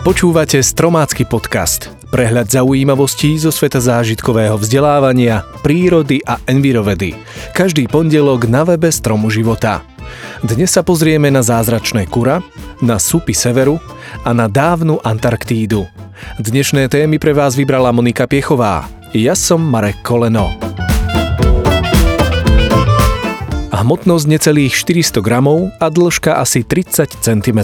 Počúvate Stromácky podcast. Prehľad zaujímavostí zo sveta zážitkového vzdelávania, prírody a envirovedy. Každý pondelok na webe Stromu života. Dnes sa pozrieme na zázračné kura, na supy severu a na dávnu Antarktídu. Dnešné témy pre vás vybrala Monika Piechová. Ja som Marek Koleno. Hmotnosť necelých 400 gramov a dĺžka asi 30 cm.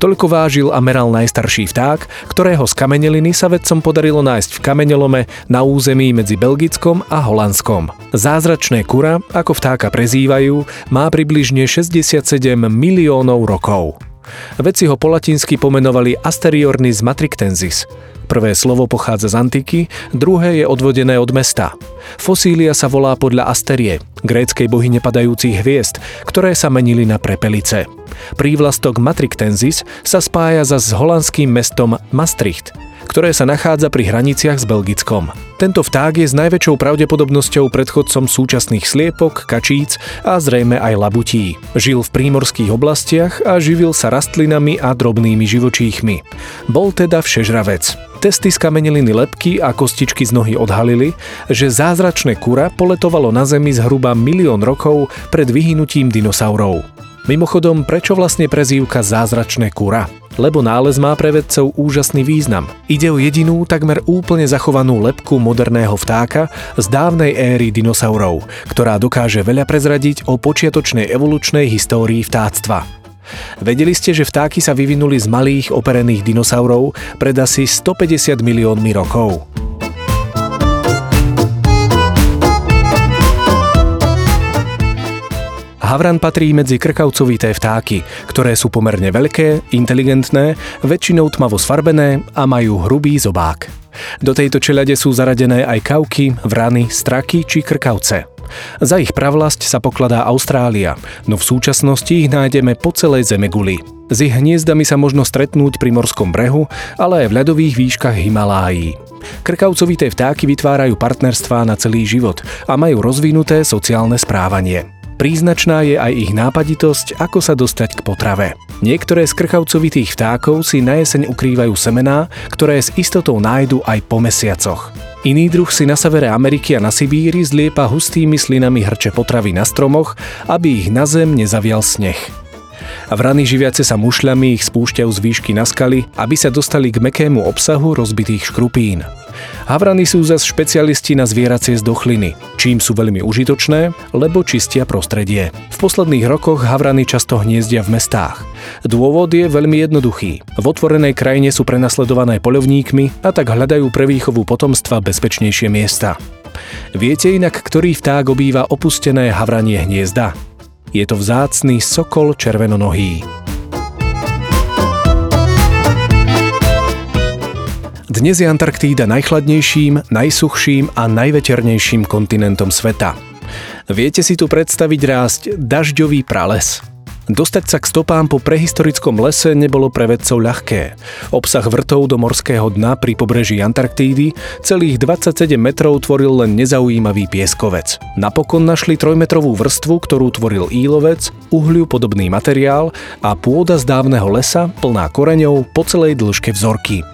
Toľko vážil a meral najstarší vták, ktorého z kameneliny sa vedcom podarilo nájsť v kameňolome na území medzi Belgickom a Holandskom. Zázračné kura, ako vtáka prezývajú, má približne 67 miliónov rokov. Vedci ho po latinsky pomenovali Asteriornis matrictensis. Prvé slovo pochádza z antiky, druhé je odvodené od mesta. Fosília sa volá podľa Asterie, gréckej bohyne padajúcich hviezd, ktoré sa menili na prepelice. Prívlastok matrictensis sa spája za s holandským mestom Maastricht, ktoré sa nachádza pri hraniciach s Belgickom. Tento vták je s najväčšou pravdepodobnosťou predchodcom súčasných sliepok, kačíc a zrejme aj labutí. Žil v prímorských oblastiach a živil sa rastlinami a drobnými živočíchmi. Bol teda všežravec. Testy z kameneliny lepky a kostičky z nohy odhalili, že zázračné kura poletovalo na Zemi zhruba milión rokov pred vyhynutím dinosaurov. Mimochodom, prečo vlastne prezývka zázračné kura? Lebo nález má pre vedcov úžasný význam. Ide o jedinú, takmer úplne zachovanú lepku moderného vtáka z dávnej éry dinosaurov, ktorá dokáže veľa prezradiť o počiatočnej evolučnej histórii vtáctva. Vedeli ste, že vtáky sa vyvinuli z malých operených dinosaurov pred asi 150 miliónmi rokov. Havran patrí medzi krkavcovité vtáky, ktoré sú pomerne veľké, inteligentné, väčšinou tmavo sfarbené a majú hrubý zobák. Do tejto čelade sú zaradené aj kavky, vrany, straky či krkavce. Za ich pravlasť sa pokladá Austrália, no v súčasnosti ich nájdeme po celej Zemeguli. S ich hniezdami sa možno stretnúť pri morskom brehu, ale aj v ľadových výškach Himalájí. Krkavcovité vtáky vytvárajú partnerstvá na celý život a majú rozvinuté sociálne správanie. Príznačná je aj ich nápaditosť, ako sa dostať k potrave. Niektoré z krchavcovitých vtákov si na jeseň ukrývajú semená, ktoré s istotou nájdu aj po mesiacoch. Iný druh si na severe Ameriky a na Sibíri zliepa hustými slinami hrče potravy na stromoch, aby ich na zem nezavial sneh. Vrany živiace sa mušľami ich spúšťajú z výšky na skaly, aby sa dostali k mekému obsahu rozbitých škrupín. Havrany sú zas špecialisti na zvieracie zdochliny, čím sú veľmi užitočné, lebo čistia prostredie. V posledných rokoch havrany často hniezdia v mestách. Dôvod je veľmi jednoduchý. V otvorenej krajine sú prenasledované poľovníkmi a tak hľadajú pre výchovu potomstva bezpečnejšie miesta. Viete inak, ktorý vták obýva opustené havranie hniezda? Je to vzácný sokol červenonohý. Dnes je Antarktída najchladnejším, najsuchším a najveternejším kontinentom sveta. Viete si tu predstaviť rásť dažďový prales? Dostať sa k stopám po prehistorickom lese nebolo pre vedcov ľahké. Obsah vrtov do morského dna pri pobreží Antarktídy celých 27 metrov tvoril len nezaujímavý pieskovec. Napokon našli trojmetrovú vrstvu, ktorú tvoril ílovec, uhliu podobný materiál a pôda z dávneho lesa plná koreňov po celej dĺžke vzorky.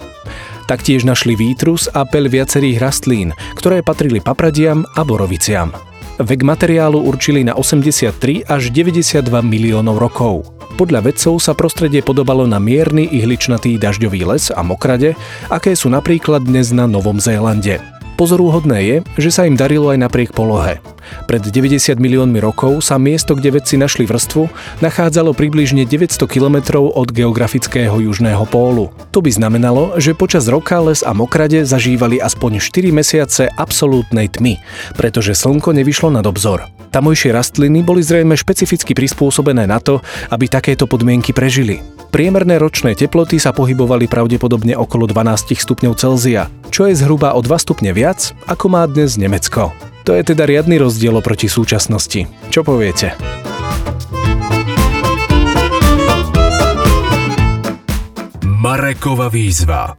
Taktiež našli výtrus a peľ viacerých rastlín, ktoré patrili papradiam a boroviciam. Vek materiálu určili na 83 až 92 miliónov rokov. Podľa vedcov sa prostredie podobalo na mierny ihličnatý dažďový les a mokrade, aké sú napríklad dnes na Novom Zélande. Pozorúhodné je, že sa im darilo aj napriek polohe. Pred 90 miliónmi rokov sa miesto, kde vedci našli vrstvu, nachádzalo približne 900 kilometrov od geografického južného pólu. To by znamenalo, že počas roka les a mokrade zažívali aspoň 4 mesiace absolútnej tmy, pretože slnko nevyšlo nad obzor. Tamojšie rastliny boli zrejme špecificky prispôsobené na to, aby takéto podmienky prežili. Priemerné ročné teploty sa pohybovali pravdepodobne okolo 12 stupňov Celzia, čo je zhruba o 2 stupne viac, ako má dnes Nemecko. To je teda riadny rozdiel oproti súčasnosti. Čo poviete? Marekova výzva.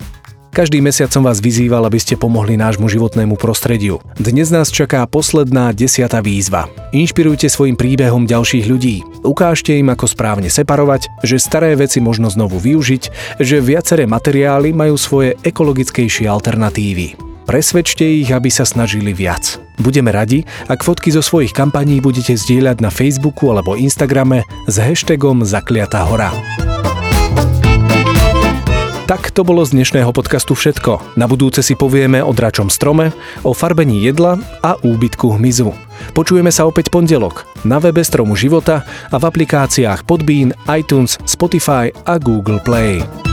Každý mesiac som vás vyzýval, aby ste pomohli nášmu životnému prostrediu. Dnes nás čaká posledná desiatá výzva. Inšpirujte svojim príbehom ďalších ľudí. Ukážte im, ako správne separovať, že staré veci možno znovu využiť, že viaceré materiály majú svoje ekologickejšie alternatívy. Presvedčte ich, aby sa snažili viac. Budeme radi, ak fotky zo svojich kampaní budete zdieľať na Facebooku alebo Instagrame s hashtagom Zakliatá hora. Tak to bolo z dnešného podcastu všetko. Na budúce si povieme o dračom strome, o farbení jedla a úbytku hmyzu. Počujeme sa opäť pondelok na webe Stromu života a v aplikáciách Podbean, iTunes, Spotify a Google Play.